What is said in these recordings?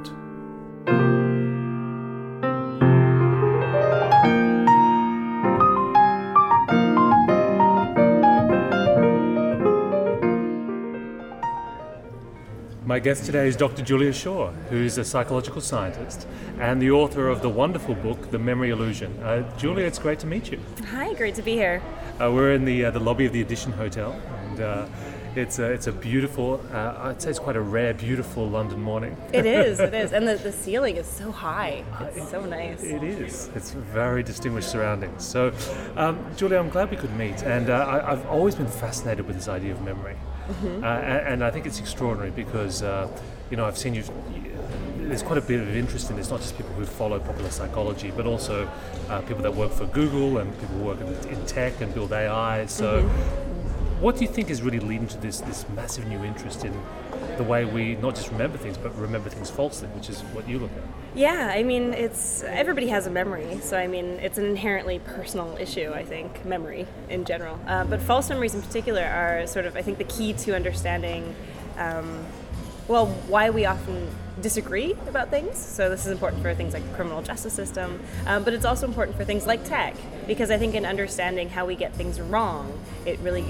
it. Guest today is Dr. Julia Shaw, who's a psychological scientist and the author of the wonderful book, The Memory Illusion. Uh, Julia, it's great to meet you. Hi, great to be here. Uh, we're in the, uh, the lobby of the Edition Hotel, and uh, it's, a, it's a beautiful, uh, I'd say it's quite a rare, beautiful London morning. It is, it is. And the, the ceiling is so high. It's so nice. It is. It's very distinguished surroundings. So, um, Julia, I'm glad we could meet, and uh, I, I've always been fascinated with this idea of memory. Mm-hmm. Uh, and, and I think it's extraordinary because, uh, you know, I've seen you. There's quite a bit of interest in this, not just people who follow popular psychology, but also uh, people that work for Google and people who work in, in tech and build AI. So, Mm-hmm. what do you think is really leading to this this massive new interest in the way we not just remember things, but remember things falsely, which is what you look at? Yeah, I mean, it's everybody has a memory, so I mean, it's an inherently personal issue. I think memory in general, uh, but false memories in particular are sort of, I think, the key to understanding. Um, well, why we often disagree about things. So this is important for things like the criminal justice system, um, but it's also important for things like tech because I think in understanding how we get things wrong, it really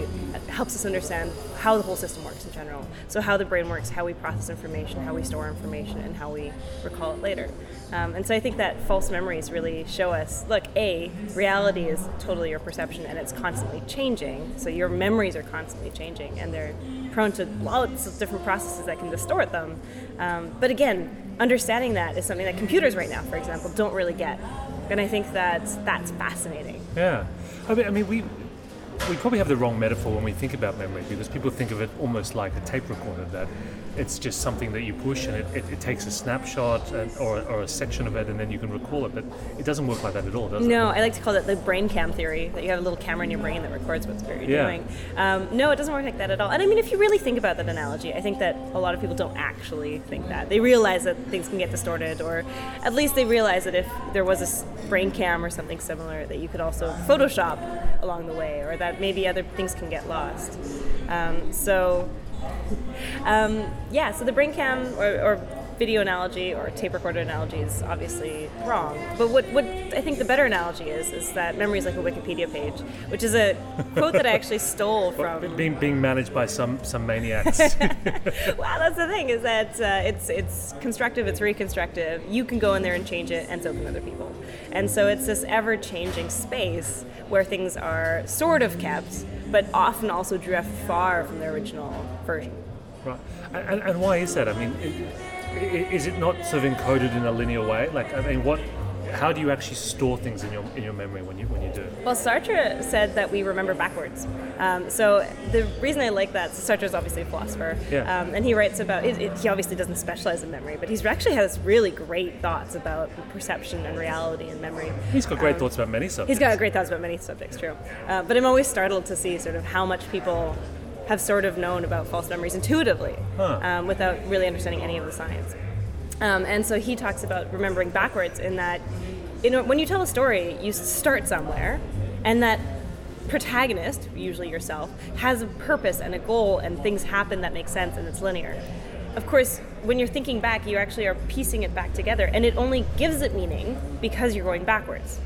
helps us understand how the whole system works in general. So how the brain works, how we process information, how we store information, and how we recall it later. Um, and so I think that false memories really show us look, A, reality is totally your perception and it's constantly changing. So your memories are constantly changing and they're prone to lots of different processes that can distort them. Um, but again, understanding that is something that computers right now, for example, don't really get. And I think that that's fascinating. Yeah, I mean, I mean, we we probably have the wrong metaphor when we think about memory because people think of it almost like a tape recorder that it's just something that you push and it, it, it takes a snapshot and, or, or a section of it and then you can recall it. But it doesn't work like that at all, does No, it? No, I like to call it the brain cam theory that you have a little camera in your brain that records what you're Yeah. doing. Um, no, it doesn't work like that at all. And I mean, if you really think about that analogy, I think that a lot of people don't actually think that. They realize that things can get distorted, or at least they realize that if there was a brain cam or something similar, that you could also Photoshop along the way, or that maybe other things can get lost. Um, so um, yeah, so the brain cam or, or video analogy or tape recorder analogy is obviously wrong. But what, what I think the better analogy is is that memory is like a Wikipedia page, which is a quote that I actually stole from. Being, being managed by some, some maniacs. well, that's the thing is that uh, it's it's constructive, it's reconstructive. You can go in there and change it, and so can other people. And so it's this ever-changing space where things are sort of kept, but often also drift far from their original version. right. And, and why is that? I mean, i- i- is it not sort of encoded in a linear way? Like, I mean, what? How do you actually store things in your in your memory when you when you do? Well, Sartre said that we remember backwards. Um, so the reason I like that, Sartre is obviously a philosopher, Yeah. um, and he writes about. It, it, he obviously doesn't specialize in memory, but he's actually has really great thoughts about perception and reality and memory. He's got great Um, thoughts about many subjects. He's got great thoughts about many subjects, true. Uh, but I'm always startled to see sort of how much people have sort of known about false memories intuitively Huh. um, without really understanding any of the science. Um, and so he talks about remembering backwards in that, you know, when you tell a story, you start somewhere, and that protagonist, usually yourself, has a purpose and a goal, and things happen that make sense, and it's linear. Of course, when you're thinking back, you actually are piecing it back together, and it only gives it meaning because you're going backwards.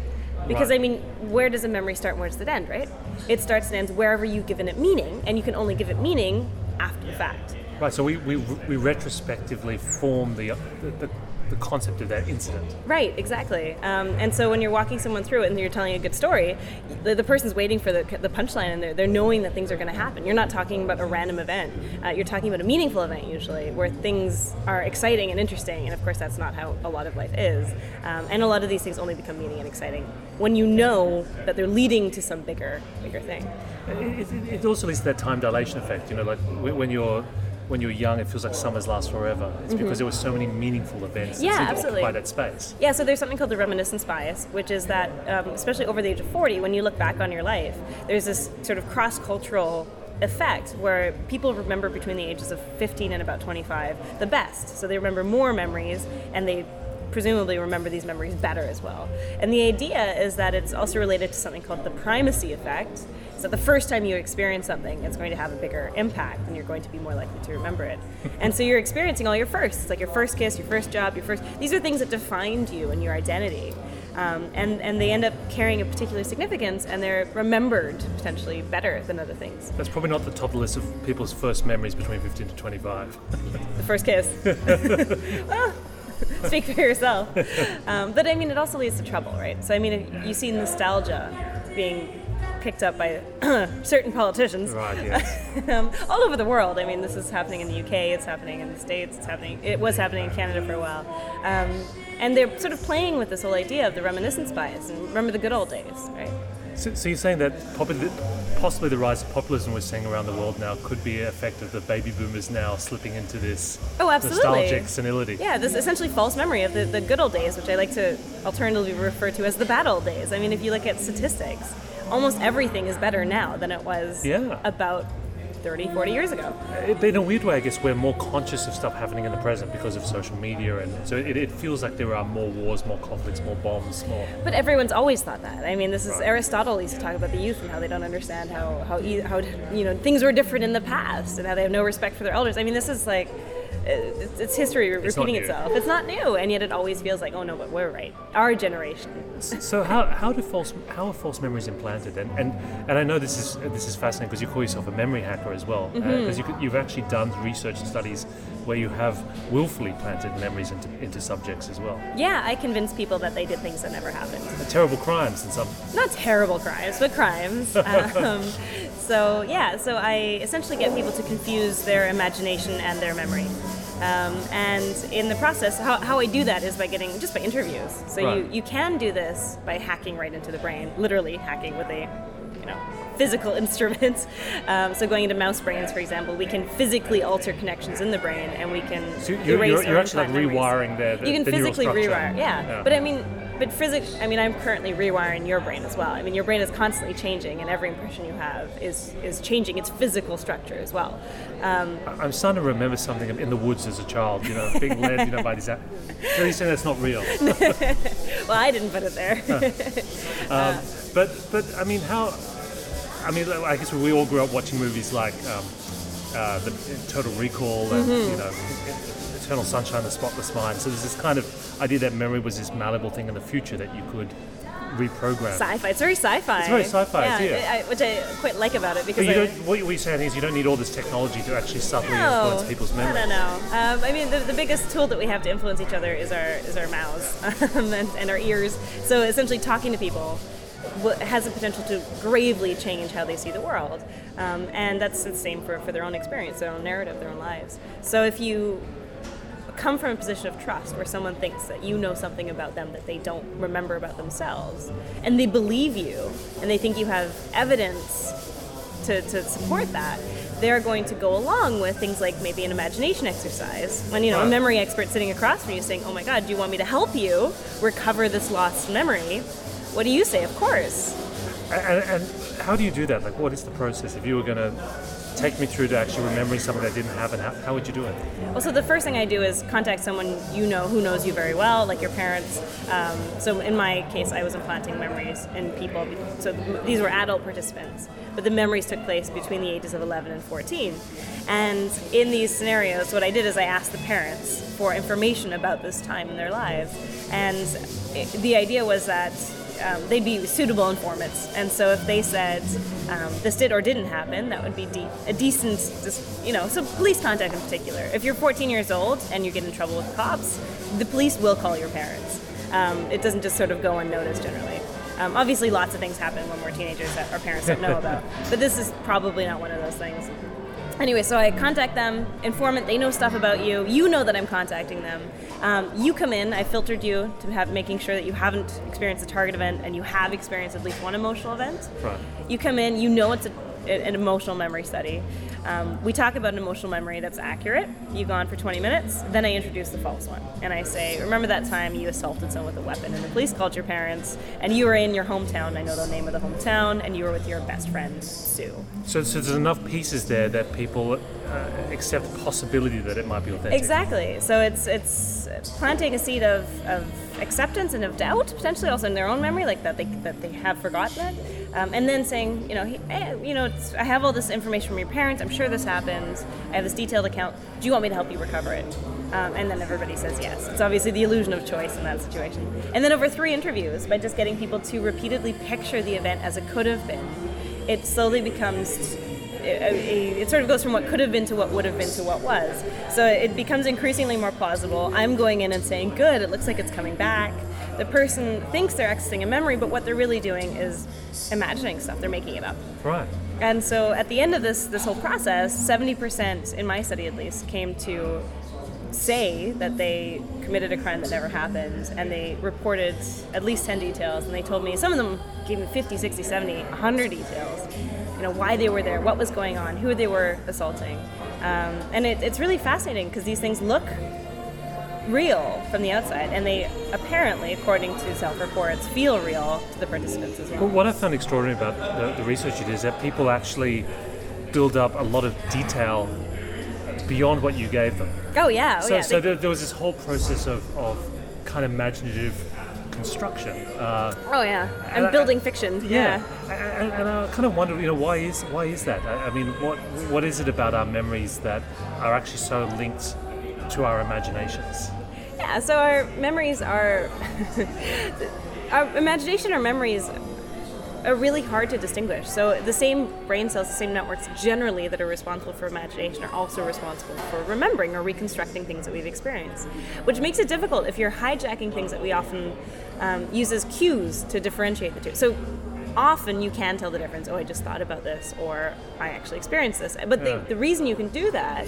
Because Right. I mean, where does a memory start and where does it end, right? It starts and ends wherever you've given it meaning, and you can only give it meaning after the fact. Right, so we, we, we retrospectively form the, the, the concept of that incident. Right, exactly. Um, and so when you're walking someone through it and you're telling a good story, the, the person's waiting for the, the punchline and they're, they're knowing that things are going to happen. You're not talking about a random event. Uh, you're talking about a meaningful event usually, where things are exciting and interesting. And of course, that's not how a lot of life is. Um, and a lot of these things only become meaning and exciting when you know that they're leading to some bigger, bigger thing. It, it, it also leads to that time dilation effect. You know, like when you're when you're young, it feels like summers last forever. It's because there were so many meaningful events Mm-hmm. Yeah, that absolutely. occupy that space. Yeah, so there's something called the reminiscence bias, which is that, um, especially over the age of 40, when you look back on your life, there's this sort of cross cultural effect where people remember between the ages of 15 and about 25 the best. So they remember more memories and they presumably remember these memories better as well. And the idea is that it's also related to something called the primacy effect. So the first time you experience something, it's going to have a bigger impact and you're going to be more likely to remember it. and so you're experiencing all your firsts, like your first kiss, your first job, your first. These are things that defined you and your identity. Um, and, and they end up carrying a particular significance and they're remembered potentially better than other things. That's probably not the top of the list of people's first memories between 15 to 25. the first kiss. well, speak for yourself. Um, but I mean, it also leads to trouble, right? So, I mean, you see nostalgia being picked up by certain politicians Right, yes. um, all over the world. I mean, this is happening in the UK, it's happening in the States, it's happening. It was happening in Canada for a while, um, and they're sort of playing with this whole idea of the reminiscence bias and remember the good old days, right? So, so you're saying that possibly the rise of populism we're seeing around the world now could be an effect of the baby boomers now slipping into this Oh, absolutely. nostalgic senility. Yeah, this essentially false memory of the, the good old days, which I like to alternatively refer to as the bad old days. I mean, if you look at statistics, almost everything is better now than it was Yeah. about 30, 40 years ago. In a weird way, I guess we're more conscious of stuff happening in the present because of social media, and so it, it feels like there are more wars, more conflicts, more bombs, more. But everyone's always thought that. I mean, this is Right. Aristotle used to talk about the youth and how they don't understand how how how you know things were different in the past and how they have no respect for their elders. I mean, this is like it's, it's history repeating itself. It's not new, and yet it always feels like, oh no, but we're right. Our generation. So how, how do false how are false memories implanted? And and, and I know this is this is fascinating because you call yourself a memory hacker as well, Mm-hmm. because you, you've actually done research and studies where you have willfully planted memories into into subjects as well. Yeah, I convince people that they did things that never happened. Terrible crimes and some. not terrible crimes, but crimes. um, so yeah, so I essentially get people to confuse their imagination and their memory. Um, and in the process, how, how I do that is by getting just by interviews. So Right. you, you can do this by hacking right into the brain, literally hacking with a, you know, physical instrument. Um, so going into mouse brains, for example, we can physically alter connections in the brain, and we can So you're, erase you're, you're actually like rewiring the, the you can the physically rewire yeah. but i mean but physics i mean i'm currently rewiring your brain as well i mean your brain is constantly changing and every impression you have is is changing its physical structure as well um, I'm starting to remember something in the woods as a child, you know, being led, you know, by these. So you're saying that's not real? well i didn't put it there Um, but but I mean, how? I mean, I guess we all grew up watching movies like um, uh, the Total Recall and Mm-hmm. you know, Eternal Sunshine, of the Spotless Mind. So there's this kind of idea that memory was this malleable thing in the future that you could reprogram. sci-fi it's very sci-fi It's very sci-fi, yeah, yeah. I, which i quite like about it because I, what you're saying is you don't need all this technology to actually subtly no, influence people's I memory. don't know. Um, I mean, the, the biggest tool that we have to influence each other is our is our mouths um, and, and our ears. So essentially, talking to people has the potential to gravely change how they see the world, um, and that's the same for, for their own experience, their own narrative, their own lives. So if you come from a position of trust where someone thinks that you know something about them that they don't remember about themselves. And they believe you and they think you have evidence to, to support that they're going to go along with things like maybe an imagination exercise. When you know a memory expert sitting across from you saying oh my god do you want me to help you recover this lost memory? What do you say? Of course. And, and how do you do that? Like, what is the process? If you were going to take me through to actually remembering something I didn't have, and how, how would you do it? Well, so the first thing I do is contact someone you know who knows you very well, like your parents. Um, so in my case, I was implanting memories in people. So these were adult participants, but the memories took place between the ages of 11 and 14. And in these scenarios, what I did is I asked the parents for information about this time in their lives, and it, the idea was that um, they'd be suitable informants. And so if they said um, this did or didn't happen, that would be de- a decent, you know, so police contact in particular. If you're 14 years old and you get in trouble with cops, the police will call your parents. Um, it doesn't just sort of go unnoticed generally. Um, obviously, lots of things happen when we're teenagers that our parents don't know about, but this is probably not one of those things. Anyway, so I contact them, informant, they know stuff about you. You know that I'm contacting them. Um, you come in, I filtered you to have making sure that you haven't experienced a target event and you have experienced at least one emotional event. Right. You come in, you know it's a an emotional memory study. Um, we talk about an emotional memory that's accurate. You go on for 20 minutes, then I introduce the false one. And I say, remember that time you assaulted someone with a weapon and the police called your parents, and you were in your hometown, I know the name of the hometown, and you were with your best friend, Sue. So, so there's enough pieces there that people uh, accept the possibility that it might be authentic. Exactly. So it's it's planting a seed of, of acceptance and of doubt, potentially also in their own memory, like that they that they have forgotten it, um, and then saying, you know, hey, you know, I have all this information from your parents. I'm sure this happens. I have this detailed account. Do you want me to help you recover it? Um, and then everybody says yes. It's obviously the illusion of choice in that situation. And then over three interviews, by just getting people to repeatedly picture the event as it could have been, it slowly becomes it sort of goes from what could have been to what would have been to what was. So it becomes increasingly more plausible. I'm going in and saying, good, it looks like it's coming back. The person thinks they're accessing a memory, but what they're really doing is imagining stuff. They're making it up. Right. And so at the end of this this whole process, 70% in my study at least came to say that they committed a crime that never happened and they reported at least 10 details and they told me some of them gave me 50 60 70 100 details you know why they were there what was going on who they were assaulting um, and it, it's really fascinating because these things look real from the outside and they apparently according to self-reports feel real to the participants as well, well what i found extraordinary about the, the research you did is that people actually build up a lot of detail beyond what you gave them. Oh yeah. Oh, so, yeah. so there, there, was this whole process of, of kind of imaginative construction. Uh, oh yeah, and, building fiction. Yeah, yeah. And, and, I kind of wonder, you know, why is why is that? I, I, mean, what what is it about our memories that are actually so linked to our imaginations? Yeah, so our memories are our imagination, our memories are really hard to distinguish. So the same brain cells, the same networks generally that are responsible for imagination are also responsible for remembering or reconstructing things that we've experienced, which makes it difficult if you're hijacking things that we often um, use as cues to differentiate the two. So often you can tell the difference. Oh, I just thought about this, or I actually experienced this. But yeah. the, the reason you can do that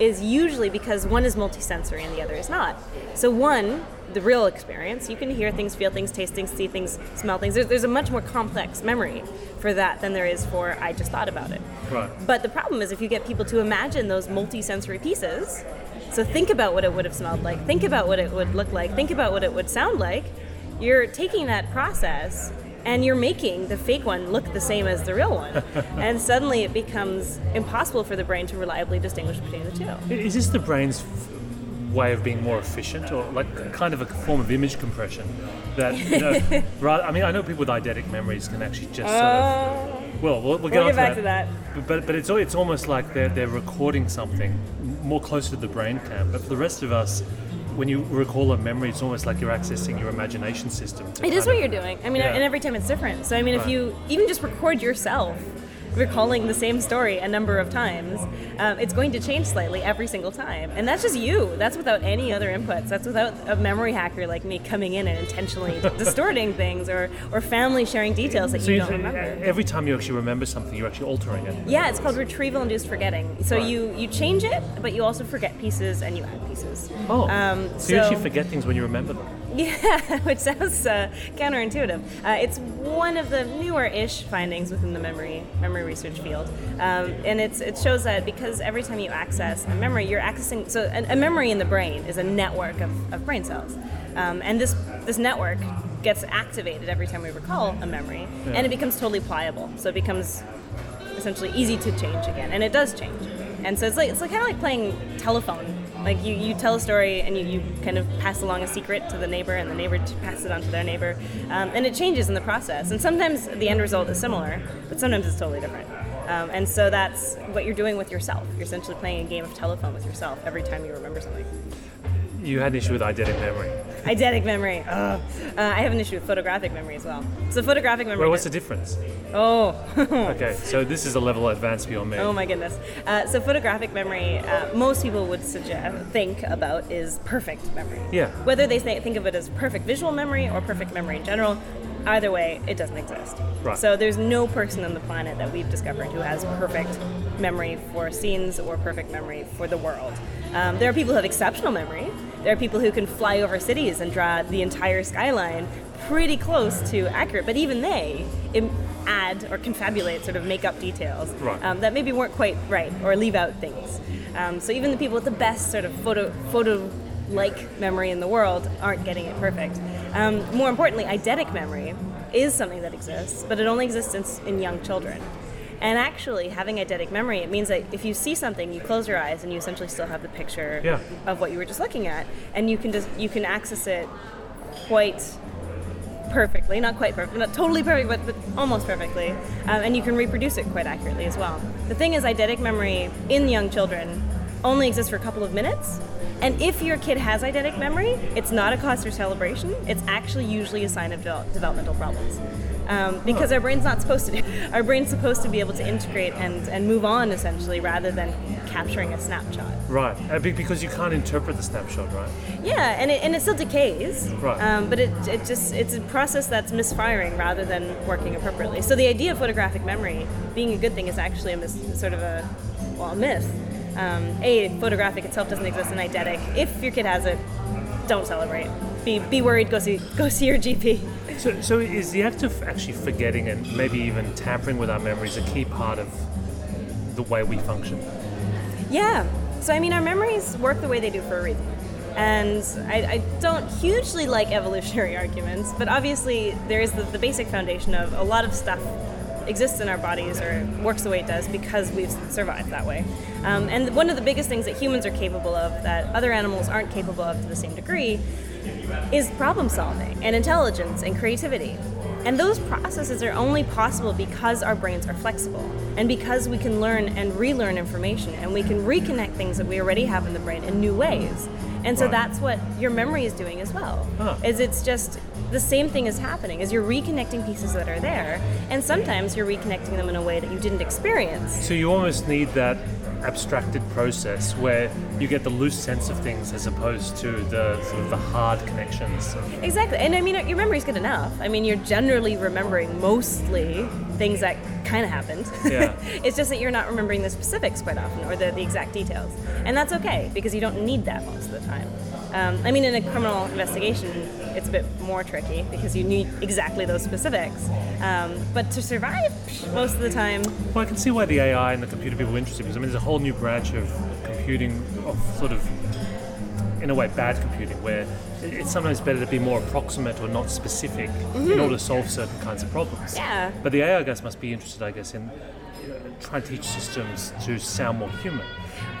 is usually because one is multisensory and the other is not. So one the real experience. You can hear things, feel things, taste things, see things, smell things. There's, there's a much more complex memory for that than there is for I just thought about it. Right. But the problem is if you get people to imagine those multi-sensory pieces, so think about what it would have smelled like, think about what it would look like, think about what it would sound like, you're taking that process and you're making the fake one look the same as the real one. and suddenly it becomes impossible for the brain to reliably distinguish between the two. Is this the brain's way of being more efficient, or like kind of a form of image compression. That you know, rather, I mean, I know people with eidetic memories can actually just sort of. Uh, well, we'll, we'll get, we'll get back to that. to that. But but it's it's almost like they're they're recording something more closer to the brain cam. But for the rest of us, when you recall a memory, it's almost like you're accessing your imagination system. It is what you're doing. I mean, yeah. and every time it's different. So I mean, right. if you even just record yourself recalling the same story a number of times, um, it's going to change slightly every single time. And that's just you. That's without any other inputs. That's without a memory hacker like me coming in and intentionally distorting things or, or family sharing details that so you don't remember. Every time you actually remember something, you're actually altering it. Yeah, it's called retrieval induced forgetting. So right. you, you change it, but you also forget pieces and you add pieces. Oh, um, so, so you actually forget things when you remember them. Yeah, which sounds uh, counterintuitive. Uh, it's one of the newer-ish findings within the memory memory research field, um, and it's it shows that because every time you access a memory, you're accessing so a, a memory in the brain is a network of, of brain cells, um, and this this network gets activated every time we recall a memory, yeah. and it becomes totally pliable. So it becomes essentially easy to change again, and it does change. And so it's like it's like kind of like playing telephone like you, you tell a story and you, you kind of pass along a secret to the neighbor and the neighbor passes it on to their neighbor. Um, and it changes in the process. And sometimes the end result is similar, but sometimes it's totally different. Um, and so that's what you're doing with yourself. You're essentially playing a game of telephone with yourself every time you remember something you had an issue with eidetic memory. Eidetic memory. Uh, I have an issue with photographic memory as well. So photographic memory. Well, what's the difference? Oh. okay, so this is a level advanced beyond me. Oh my goodness. Uh, so photographic memory, uh, most people would suggest think about is perfect memory. Yeah. Whether they think of it as perfect visual memory or perfect memory in general, either way, it doesn't exist. Right. So there's no person on the planet that we've discovered who has perfect memory for scenes or perfect memory for the world. Um, there are people who have exceptional memory. There are people who can fly over cities and draw the entire skyline pretty close to accurate, but even they add or confabulate, sort of make up details Right. um, that maybe weren't quite right or leave out things. Um, so even the people with the best sort of photo photo like memory in the world aren't getting it perfect. Um, more importantly, eidetic memory is something that exists, but it only exists in, in young children. And actually, having eidetic memory, it means that if you see something, you close your eyes and you essentially still have the picture Yeah. of what you were just looking at, and you can just you can access it quite perfectly, not quite perfect, not totally perfect, but, but almost perfectly, um, and you can reproduce it quite accurately as well. The thing is, eidetic memory in young children only exists for a couple of minutes, and if your kid has eidetic memory, it's not a cause for celebration. It's actually usually a sign of devel- developmental problems. Um, because our brain's not supposed to do. Our brain's supposed to be able to integrate and, and move on essentially rather than capturing a snapshot. Right, uh, because you can't interpret the snapshot, right? Yeah, and it, and it still decays. Right. Um, but it, it just it's a process that's misfiring rather than working appropriately. So the idea of photographic memory being a good thing is actually a mis- sort of a well a myth. Um, a photographic itself doesn't exist in eidetic. If your kid has it, don't celebrate. Be be worried. Go see go see your GP. So, so is the act of actually forgetting and maybe even tampering with our memories a key part of the way we function? Yeah. So I mean, our memories work the way they do for a reason. And I, I don't hugely like evolutionary arguments, but obviously there is the, the basic foundation of a lot of stuff exists in our bodies or works the way it does because we've survived that way. Um, and one of the biggest things that humans are capable of that other animals aren't capable of to the same degree is problem solving and intelligence and creativity. And those processes are only possible because our brains are flexible and because we can learn and relearn information and we can reconnect things that we already have in the brain in new ways. And so Right. that's what your memory is doing as well. Huh. Is it's just the same thing is happening is you're reconnecting pieces that are there and sometimes you're reconnecting them in a way that you didn't experience. So you almost need that abstracted process where you get the loose sense of things as opposed to the sort of the hard connections. Exactly. And I mean, your memory's good enough. I mean, you're generally remembering mostly things that kind of happened. Yeah. it's just that you're not remembering the specifics quite often or the, the exact details. And that's okay because you don't need that most of the time. Um, I mean, in a criminal investigation, it's a bit more tricky because you need exactly those specifics. Um, but to survive, most of the time, Well, I can see why the AI and the computer people are interested because I mean, there's a whole new branch of computing, of sort of, in a way, bad computing, where it's sometimes better to be more approximate or not specific in order to solve certain kinds of problems. yeah. But the AI guys must be interested, I guess, in trying to teach systems to sound more human.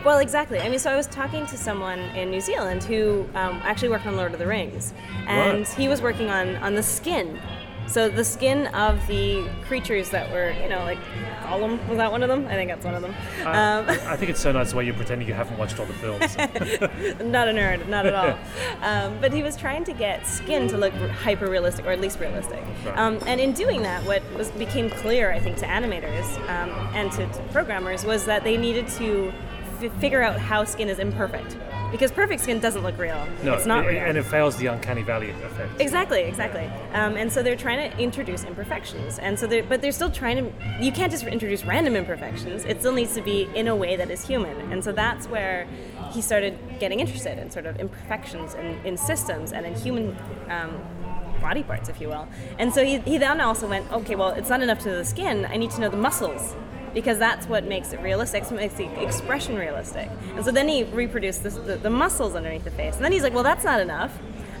Well, exactly. I mean, so I was talking to someone in New Zealand who um, actually worked on Lord of the Rings, and Right. he was working on on the skin. So the skin of the creatures that were, you know, like Gollum was that one of them? I think that's one of them. Um, I think it's so nice the way you're pretending you haven't watched all the films. not a nerd, not at all. Um, but he was trying to get skin to look hyper realistic, or at least realistic. Right. Um, and in doing that, what was became clear, I think, to animators um, and to, to programmers was that they needed to figure out how skin is imperfect, because perfect skin doesn't look real. No, it's not it- real. and it fails the uncanny valley effect. Exactly, exactly. Um, and so they're trying to introduce imperfections, and so they're, but they're still trying to. You can't just introduce random imperfections. It still needs to be in a way that is human, and so that's where he started getting interested in sort of imperfections in, in systems and in human. Um, body parts if you will and so he, he then also went okay well it's not enough to know the skin i need to know the muscles because that's what makes it realistic, so makes the expression realistic. And so then he reproduced this, the, the muscles underneath the face. And then he's like, well, that's not enough.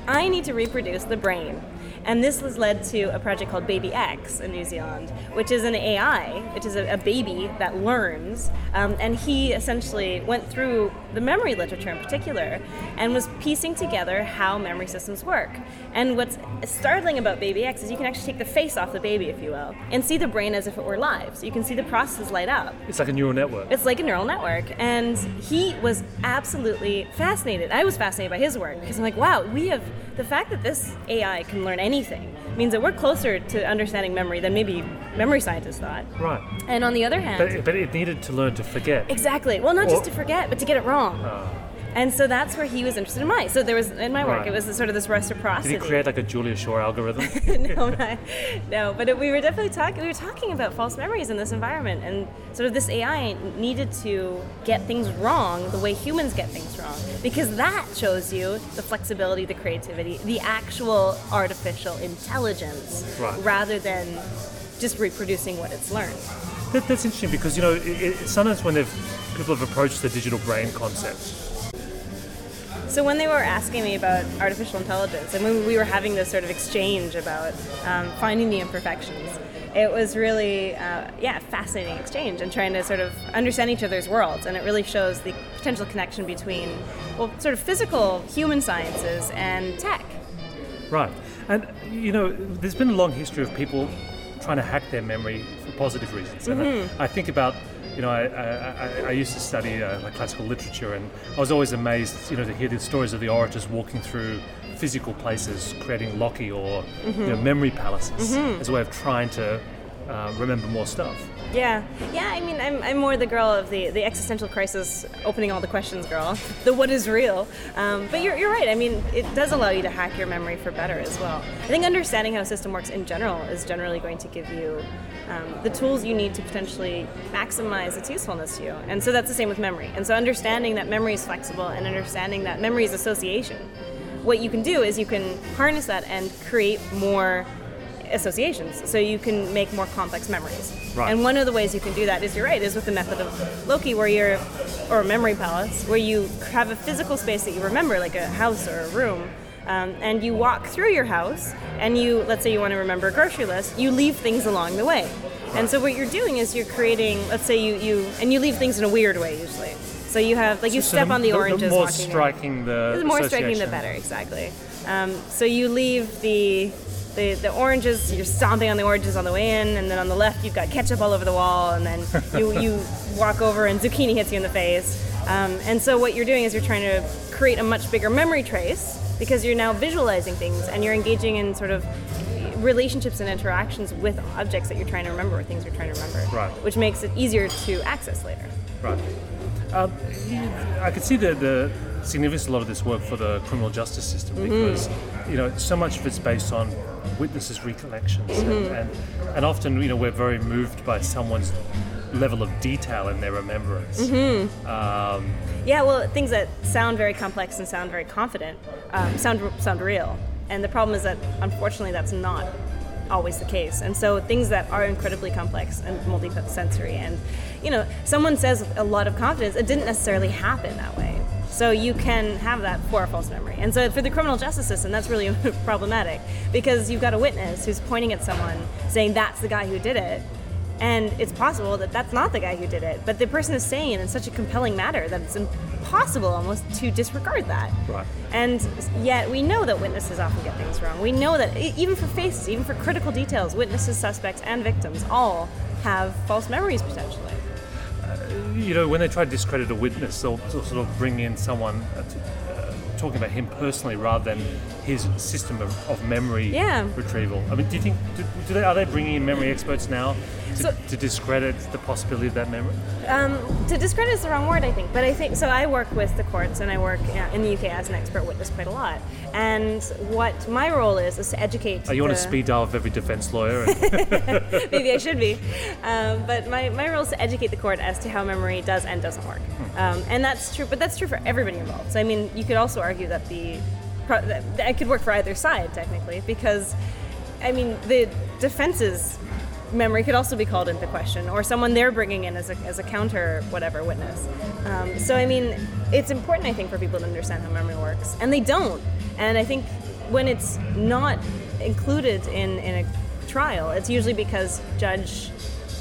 I need to reproduce the brain. And this has led to a project called Baby X in New Zealand, which is an AI, which is a, a baby that learns. Um, and he essentially went through the memory literature in particular and was piecing together how memory systems work. And what's startling about Baby X is you can actually take the face off the baby, if you will, and see the brain as if it were live. So you can see the processes light up. It's like a neural network. It's like a neural network. And he was absolutely fascinated. I was fascinated by his work because I'm like, wow, we have the fact that this AI can learn anything means that we're closer to understanding memory than maybe memory scientists thought. right. And on the other hand, But, but it needed to learn to forget. exactly. Well, not just to forget, but to get it wrong. Ah. And so that's where he was interested in my. So there was in my work, Right. it was sort of this reciprocity. Did he create like a Julia Shaw algorithm? no, not, no, but it, we were definitely talking. We were talking about false memories in this environment, and sort of this AI needed to get things wrong the way humans get things wrong, because that shows you the flexibility, the creativity, the actual artificial intelligence, Right. rather than just reproducing what it's learned. that, that's interesting because you know it, it, sometimes when people have approached the digital brain concept, So when they were asking me about artificial intelligence, and when we were having this sort of exchange about um, finding the imperfections, it was really, uh, yeah, fascinating exchange and trying to sort of understand each other's worlds. And it really shows the potential connection between, well, sort of physical human sciences and tech. right? And you know, there's been a long history of people trying to hack their memory for positive reasons. And Mm-hmm. I, I think about. You know, I, I, I, used to study uh, like classical literature, and I was always amazed, you know, to hear the stories of the orators walking through physical places, creating loci or Mm-hmm. you know, memory palaces as a way of trying to uh, remember more stuff. Yeah, yeah. I mean, I'm, I'm more the girl of the, the existential crisis, opening all the questions, girl. The what is real. Um, but you're, you're right. I mean, it does allow you to hack your memory for better as well. I think understanding how a system works in general is generally going to give you um, the tools you need to potentially maximize its usefulness to you. And so that's the same with memory. And so understanding that memory is flexible and understanding that memory is association. What you can do is you can harness that and create more associations so you can make more complex memories Right. and one of the ways you can do that is you're right is with the method of loci where you're or memory palace where you have a physical space that you remember like a house or a room um, and you walk through your house and you let's say you want to remember a grocery list you leave things along the way and so what you're doing is you're creating let's say you, you and you leave things in a weird way usually so you have like you So step the- on the the- oranges The more walking in. striking the The more striking, the better. Exactly. Um, so you leave the, the the oranges. You're stomping on the oranges on the way in, and then on the left you've got ketchup all over the wall, and then you you walk over and zucchini hits you in the face. Um, and so what you're doing is you're trying to create a much bigger memory trace because you're now visualizing things and you're engaging in sort of relationships and interactions with objects that you're trying to remember or things you're trying to remember Right. which makes it easier to access later Right. Um, I could see the, the significance of a lot of this work for the criminal justice system Mm-hmm. You know so much of it's based on witnesses' recollections, Mm-hmm. and, and and often you know we're very moved by someone's level of detail in their remembrance. Mm-hmm. Um, Yeah, well, things that sound very complex and sound very confident um, sound sound real, and the problem is that unfortunately that's not always the case. And so things that are incredibly complex and multi-sensory, and you know, someone says with a lot of confidence, it didn't necessarily happen that way. So you can have that for a false memory. And so for the criminal justice system, that's really problematic because you've got a witness who's pointing at someone saying that's the guy who did it, and it's possible that that's not the guy who did it, but the person is saying it in such a compelling manner that it's impossible almost to disregard that. Right. And yet we know that witnesses often get things wrong. We know that even for faces, even for critical details, witnesses, suspects, and victims all have false memories potentially. You know, when they try to discredit a witness, they'll, they'll sort of bring in someone uh, uh, talking about him personally rather than his system of, of memory Yeah. retrieval. I mean, do you think do, do they, are they bringing in memory experts now to, So- to discredit the possibility of that memory? Um, to discredit is the wrong word, I think. But I think so. I work with the courts, and I work in the UK as an expert witness quite a lot. And what my role is is to educate. Are you on a speed dial of every defense lawyer? Maybe I should be. Um, but my, my role is to educate the court as to how memory does and doesn't work. Um, and that's true, but that's true for everybody involved. So, I mean, you could also argue that the it could work for either side, technically, because, I mean, the defense's memory could also be called into question, or someone they're bringing in as a, as a counter whatever witness. Um, so, I mean, it's important, I think, for people to understand how memory works, and they don't. And I think when it's not included in, in a trial, it's usually because judge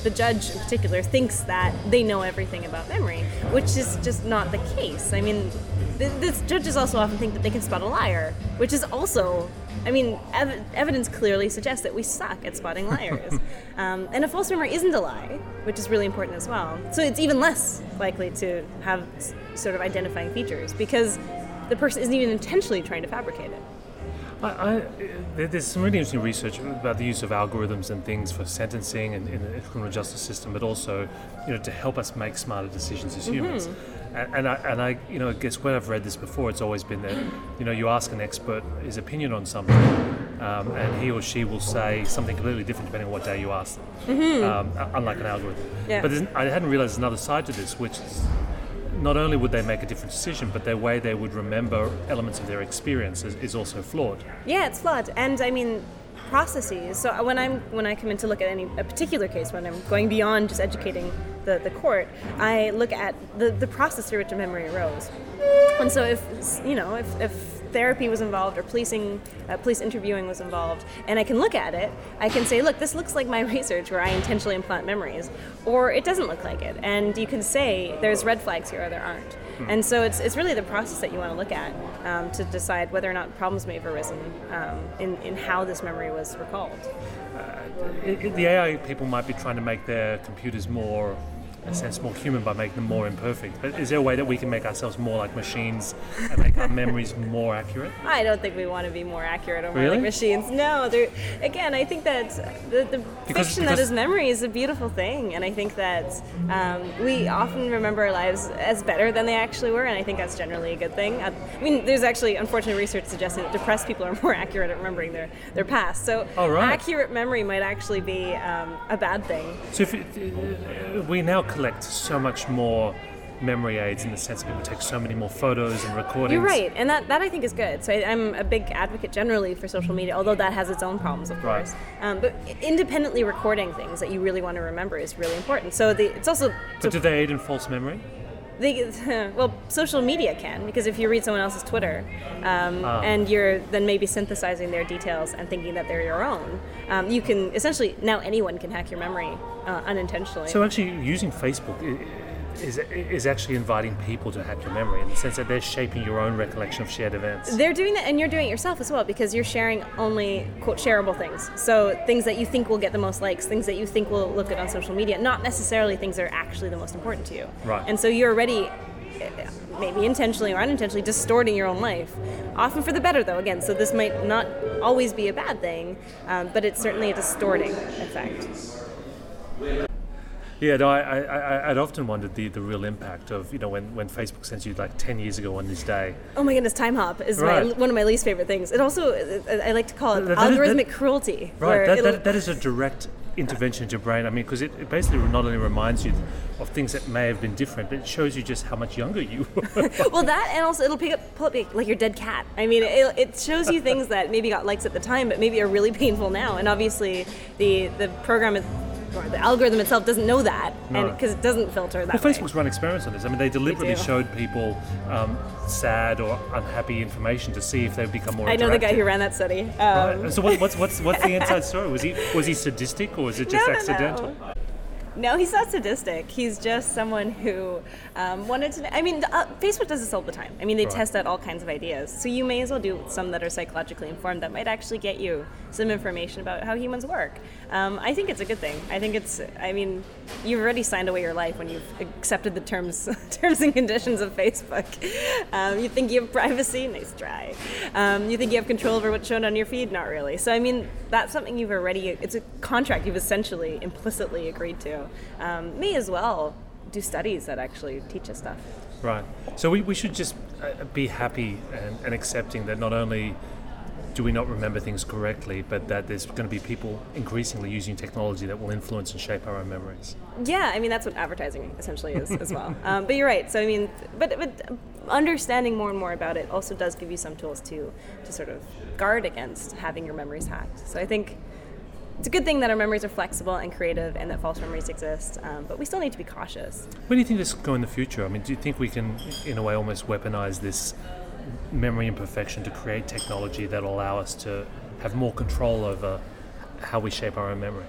the judge in particular thinks that they know everything about memory, which is just not the case. I mean, th- this judges also often think that they can spot a liar, which is also, I mean, ev- evidence clearly suggests that we suck at spotting liars. um, and a false memory isn't a lie, which is really important as well. So it's even less likely to have s- sort of identifying features because the person isn't even intentionally trying to fabricate it. I, I, there- there's some really interesting research about the use of algorithms and things for sentencing and in the criminal justice system, but also, you know, to help us make smarter decisions as humans. And, and I, and I, you know, I guess when I've read this before, it's always been that, you know, you ask an expert his opinion on something, um, and he or she will say something completely different depending on what day you ask them, um, unlike an algorithm. Mm-hmm. Yeah. But I hadn't realized there's another side to this, which is not only would they make a different decision, but their way they would remember elements of their experience is, is also flawed. Yeah, it's flawed, and I mean processes. So uh, when I'm when I come in to look at any a particular case, when I'm going beyond just educating the, the court, I look at the, the process through which a memory arose. And so if you know if, if therapy was involved or policing uh, police interviewing was involved and i can look at it i can say look this looks like my research where i intentionally implant memories or it doesn't look like it and you can say there's red flags here or there aren't. And so it's, it's really the process that you want to look at um, to decide whether or not problems may have arisen um, in, in how this memory was recalled. I- the AI people might be trying to make their computers more, a sense, more human by making them more imperfect. But is there a way that we can make ourselves more like machines and make our memories more accurate? I don't think we want to be more accurate or more Really? like machines. No. Again, I think that the, the Because- fiction that because- is memory is a beautiful thing, and I think that um, we often remember our lives as better than they actually were, and I think that's generally a good thing. I, mean, there's actually unfortunate research suggesting that depressed people are more accurate at remembering their, their past. So Oh, right. accurate memory might actually be um, a bad thing. So if it, we now collect so much more memory aids in the sense that people take so many more photos and recordings. You're right, and that, that I think is good. So I, I'm a big advocate generally for social media, although that has its own problems, of Right. course. Um, but independently recording things that you really want to remember is really important. So the, it's also But do they aid in false memory? they, well, social media can because if you read someone else's Twitter um, Ah. and you're then maybe synthesizing their details and thinking that they're your own, um, you can essentially now anyone can hack your memory uh, unintentionally. So actually, using Facebook is is actually inviting people to hack your memory in the sense that they're shaping your own recollection of shared events. They're doing that, and you're doing it yourself as well because you're sharing only quote shareable things. So things that you think will get the most likes, things that you think will look good on social media, not necessarily things that are actually the most important to you. Right. And so you're already, eh, maybe intentionally or unintentionally, distorting your own life. Often for the better, though. Again, so this might not always be a bad thing, um, but it's certainly a distorting effect. Yeah, no, I, I, I'd often wondered the, the real impact of, you know, when, when Facebook sends you like 10 years ago on this day. Oh my goodness, Timehop is Right. my, one of my least favorite things. It also, I like to call it That- that algorithmic that- cruelty. Right, that, that, that is a direct intervention into your brain. I mean, because it, it basically not only reminds you of things that may have been different, but it shows you just how much younger you were. well, that and also it'll pick up, pull up like your dead cat. I mean, it, it shows you things that maybe got likes at the time, but maybe are really painful now. And obviously, the the program is, or the algorithm itself doesn't know that, and No. because it doesn't filter that. Well, way. Facebook's run experiments on this. I mean, they deliberately showed people um, sad or unhappy information to see if they would become more I know the guy who ran that study. Um, Right. So what, what's what's what's the inside story? Was he was he sadistic or was it just no, accidental? No. No, he's not sadistic. He's just someone who um, wanted to. I mean, uh, Facebook does this all the time. I mean, they Right. test out all kinds of ideas. So you may as well do some that are psychologically informed that might actually get you some information about how humans work. Um, I think it's a good thing. I think it's. I mean, you've already signed away your life when you've accepted the terms terms and conditions of Facebook. Um, you think you have privacy? Nice try. Um, you think you have control over what's shown on your feed? Not really. So I mean, that's something you've already. It's a contract you've essentially implicitly agreed to. Um, may as well do studies that actually teach us stuff. Right. So we, we should just uh, be happy and, and accepting that not only do we not remember things correctly, but that there's going to be people increasingly using technology that will influence and shape our own memories. Yeah, I mean that's what advertising essentially is as well. Um, but you're right. So I mean, but, but understanding more and more about it also does give you some tools to to sort of guard against having your memories hacked. So I think it's a good thing that our memories are flexible and creative, and that false memories exist. Um, but we still need to be cautious. Where do you think this will go in the future? I mean, do you think we can, in a way, almost weaponize this memory imperfection to create technology that allow us to have more control over how we shape our own memory?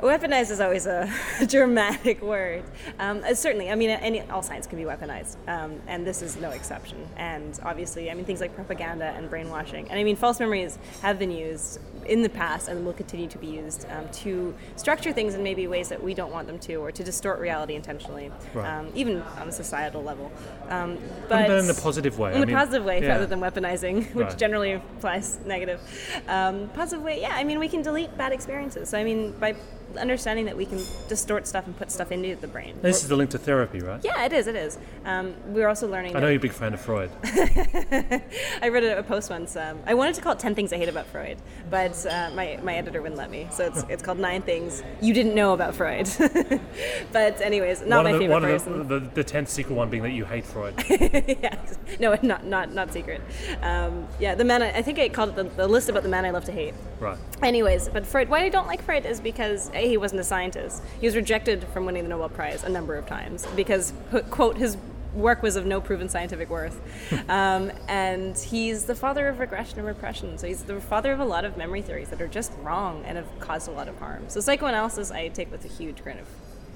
Weaponized is always a dramatic word. Um, uh, certainly, I mean, any, all science can be weaponized, um, and this is no exception. And obviously, I mean, things like propaganda and brainwashing, and I mean, false memories have been used in the past and will continue to be used um, to structure things in maybe ways that we don't want them to, or to distort reality intentionally, Right. um, even on a societal level. Um, What but in a positive way? in I a mean, positive way yeah. rather than weaponizing, which Right. generally implies negative. Um, positive way, yeah. I mean, we can delete bad experiences. So I mean, by understanding that we can distort stuff and put stuff into the brain. This is the link to therapy, right? Yeah, it is. It is. Um, we're also learning. I know you're a big fan of Freud. I read a, a post once. Um, I wanted to call it 10 Things I Hate About Freud, but uh, my, my editor wouldn't let me. So it's, it's called Nine Things You Didn't Know About Freud. but, anyways, not one my the, favorite one person. Of the, the, the tenth secret one being that you hate Freud. yeah, no, not not not secret. Um, yeah, the man. I, I think I called it the, the list about the man I love to hate. right. Anyways, but Freud. Why I don't like Freud is because a he wasn't a scientist. He was rejected from winning the Nobel Prize a number of times because quote his work was of no proven scientific worth, um, and he's the father of regression and repression. So he's the father of a lot of memory theories that are just wrong and have caused a lot of harm. So psychoanalysis I take with a huge grain of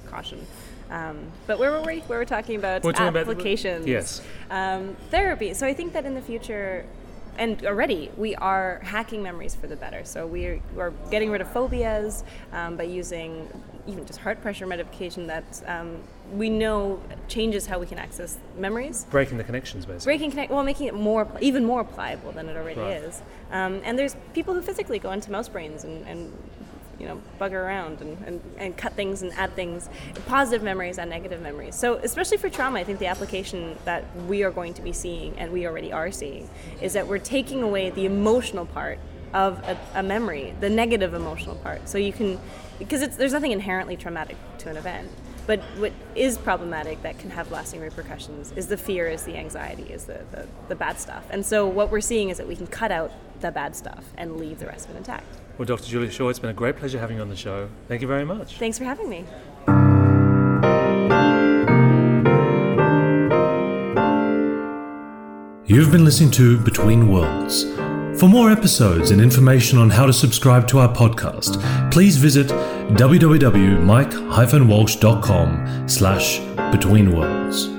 caution. Um, but where were we? We were talking about We're talking about- applications. yes. Um, therapy. So I think that in the future, and already we are hacking memories for the better. So we are getting rid of phobias um, by using even just heart pressure medication that um, we know changes how we can access memories. Breaking the connections, basically. Breaking connect, well, making it more, even more pliable than it already Right. is. Um, and there's people who physically go into mouse brains and, and you know, bugger around and, and, and cut things and add things, positive memories and negative memories. So, especially for trauma, I think the application that we are going to be seeing, and we already are seeing, is that we're taking away the emotional part of a, a memory, the negative emotional part. So you can, because there's nothing inherently traumatic to an event. But what is problematic that can have lasting repercussions is the fear, is the anxiety, is the, the, the bad stuff. And so what we're seeing is that we can cut out the bad stuff and leave the rest of it intact. Well, Dr. Julia Shaw, it's been a great pleasure having you on the show. Thank you very much. Thanks for having me. You've been listening to Between Worlds. For more episodes and information on how to subscribe to our podcast, please visit www.mike-walsh.com slash betweenworlds.